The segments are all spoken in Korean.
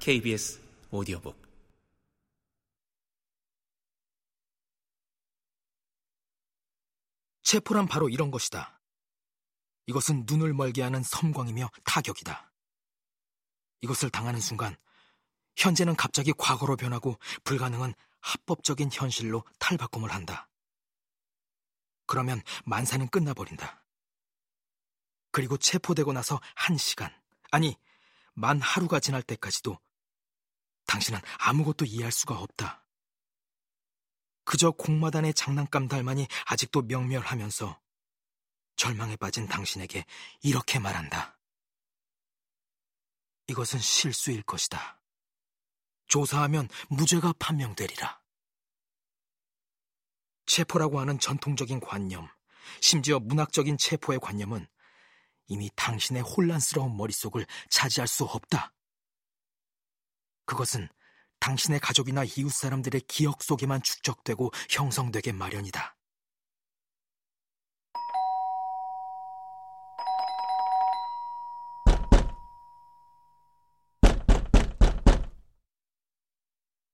KBS 오디오북 체포란 바로 이런 것이다. 이것은 눈을 멀게 하는 섬광이며 타격이다. 이것을 당하는 순간 현재는 갑자기 과거로 변하고 불가능은 합법적인 현실로 탈바꿈을 한다. 그러면 만사는 끝나버린다. 그리고 체포되고 나서 한 시간, 아니, 만 하루가 지날 때까지도 당신은 아무것도 이해할 수가 없다. 그저 공마단의 장난감 달만이 아직도 명멸하면서 절망에 빠진 당신에게 이렇게 말한다. 이것은 실수일 것이다. 조사하면 무죄가 판명되리라. 체포라고 하는 전통적인 관념, 심지어 문학적인 체포의 관념은 이미 당신의 혼란스러운 머릿속을 차지할 수 없다. 그것은 당신의 가족이나 이웃 사람들의 기억 속에만 축적되고 형성되게 마련이다.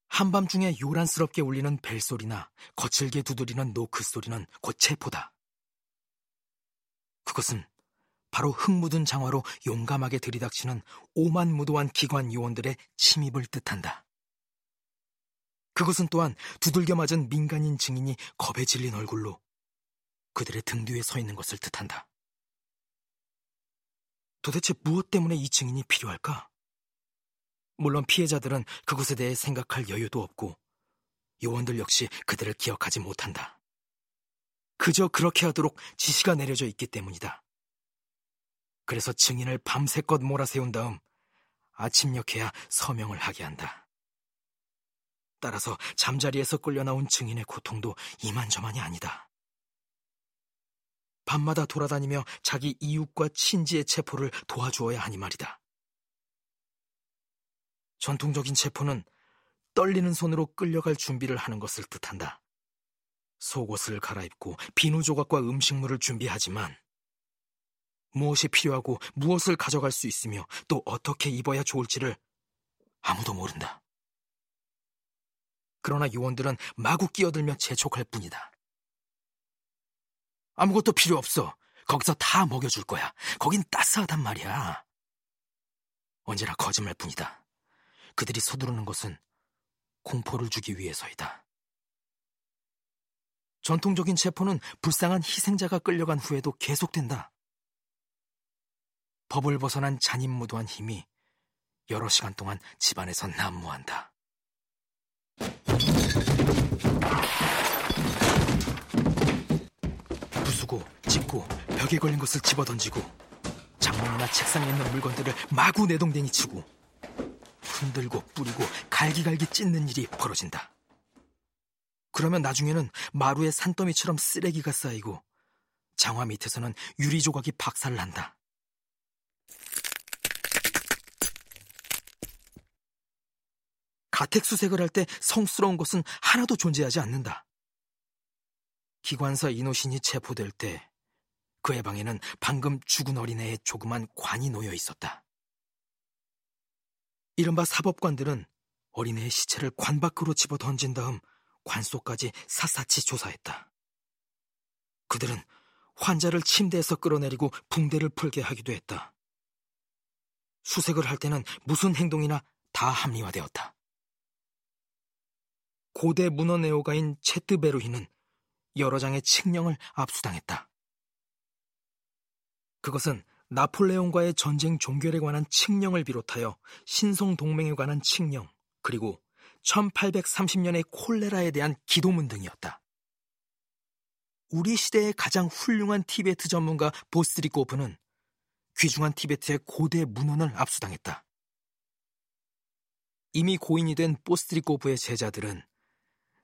한밤중에 요란스럽게 울리는 벨소리나 거칠게 두드리는 노크 소리는 곧 체포다. 그것은 바로 흙 묻은 장화로 용감하게 들이닥치는 오만무도한 기관 요원들의 침입을 뜻한다. 그것은 또한 두들겨 맞은 민간인 증인이 겁에 질린 얼굴로 그들의 등 뒤에 서 있는 것을 뜻한다. 도대체 무엇 때문에 이 증인이 필요할까? 물론 피해자들은 그것에 대해 생각할 여유도 없고 요원들 역시 그들을 기억하지 못한다. 그저 그렇게 하도록 지시가 내려져 있기 때문이다. 그래서 증인을 밤새껏 몰아세운 다음 아침녘에야 서명을 하게 한다. 따라서 잠자리에서 끌려 나온 증인의 고통도 이만저만이 아니다. 밤마다 돌아다니며 자기 이웃과 친지의 체포를 도와주어야 하니 말이다. 전통적인 체포는 떨리는 손으로 끌려갈 준비를 하는 것을 뜻한다. 속옷을 갈아입고 비누 조각과 음식물을 준비하지만 무엇이 필요하고 무엇을 가져갈 수 있으며 또 어떻게 입어야 좋을지를 아무도 모른다. 그러나 요원들은 마구 끼어들며 재촉할 뿐이다. 아무것도 필요 없어. 거기서 다 먹여줄 거야. 거긴 따스하단 말이야. 언제나 거짓말 뿐이다. 그들이 서두르는 것은 공포를 주기 위해서이다. 전통적인 체포는 불쌍한 희생자가 끌려간 후에도 계속된다. 법을 벗어난 잔인무도한 힘이 여러 시간 동안 집안에서 난무한다. 부수고, 짚고, 벽에 걸린 것을 집어던지고, 장문이나 책상에 있는 물건들을 마구 내동댕이 치고, 흔들고 뿌리고 갈기갈기 찢는 일이 벌어진다. 그러면 나중에는 마루에 산더미처럼 쓰레기가 쌓이고 장화 밑에서는 유리 조각이 박살을 난다. 가택수색을 할 때 성스러운 것은 하나도 존재하지 않는다. 기관사 이노신이 체포될 때 그의 방에는 방금 죽은 어린애의 조그만 관이 놓여 있었다. 이른바 사법관들은 어린애의 시체를 관 밖으로 집어 던진 다음 관 속까지 샅샅이 조사했다. 그들은 환자를 침대에서 끌어내리고 붕대를 풀게 하기도 했다. 수색을 할 때는 무슨 행동이나 다 합리화되었다. 고대 문헌 애호가인 체트 베루히는 여러 장의 칙령을 압수당했다. 그것은 나폴레옹과의 전쟁 종결에 관한 칙령을 비롯하여 신성 동맹에 관한 칙령, 그리고 1830년의 콜레라에 대한 기도문 등이었다. 우리 시대의 가장 훌륭한 티베트 전문가 보스리코프는 귀중한 티베트의 고대 문헌을 압수당했다. 이미 고인이 된 보스트리코프의 제자들은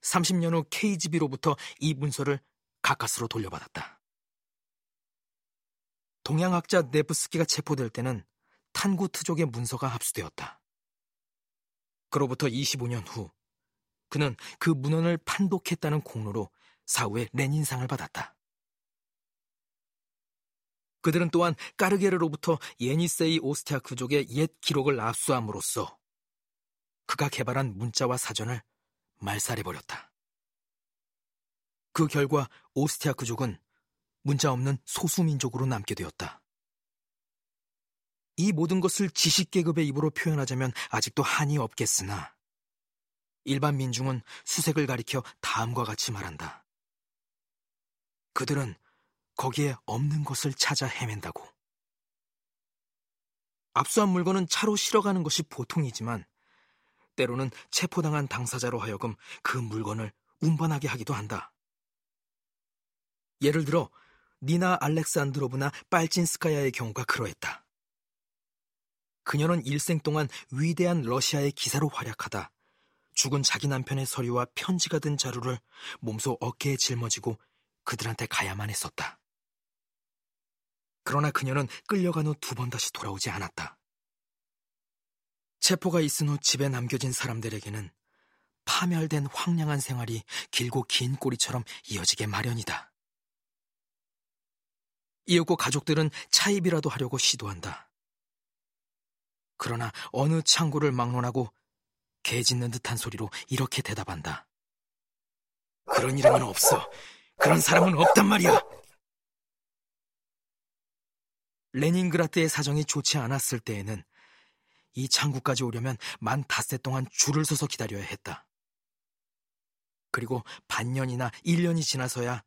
30년 후 KGB로부터 이 문서를 가까스로 돌려받았다. 동양학자 네브스키가 체포될 때는 탄구 트족의 문서가 합수되었다. 그로부터 25년 후 그는 그 문헌을 판독했다는 공로로 사후에 레닌상을 받았다. 그들은 또한 까르게르로부터 예니세이 오스티아크족의 옛 기록을 압수함으로써 그가 개발한 문자와 사전을 말살해버렸다. 그 결과 오스티아크족은 문자 없는 소수민족으로 남게 되었다. 이 모든 것을 지식계급의 입으로 표현하자면 아직도 한이 없겠으나 일반 민중은 수색을 가리켜 다음과 같이 말한다. 그들은 거기에 없는 것을 찾아 헤맨다고. 압수한 물건은 차로 실어가는 것이 보통이지만 때로는 체포당한 당사자로 하여금 그 물건을 운반하게 하기도 한다. 예를 들어 니나 알렉산드로브나 빨진스카야의 경우가 그러했다. 그녀는 일생 동안 위대한 러시아의 기사로 활약하다 죽은 자기 남편의 서류와 편지가 든 자루를 몸소 어깨에 짊어지고 그들한테 가야만 했었다. 그러나 그녀는 끌려간 후 두 번 다시 돌아오지 않았다. 체포가 있은 후 집에 남겨진 사람들에게는 파멸된 황량한 생활이 길고 긴 꼬리처럼 이어지게 마련이다. 이윽고 가족들은 차입이라도 하려고 시도한다. 그러나 어느 창고를 막론하고 개 짖는 듯한 소리로 이렇게 대답한다. 그런 이름은 없어. 그런 사람은 없단 말이야. 레닌그라드의 사정이 좋지 않았을 때에는 이 창구까지 오려면 만 닷새 동안 줄을 서서 기다려야 했다. 그리고 반년이나 1년이 지나서야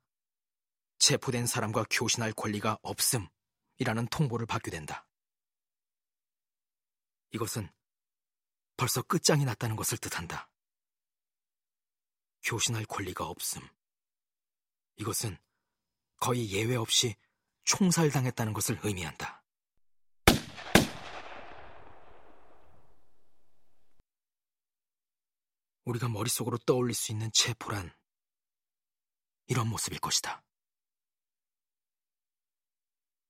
체포된 사람과 교신할 권리가 없음이라는 통보를 받게 된다. 이것은 벌써 끝장이 났다는 것을 뜻한다. 교신할 권리가 없음. 이것은 거의 예외 없이 총살당했다는 것을 의미한다. 우리가 머릿속으로 떠올릴 수 있는 체포란 이런 모습일 것이다.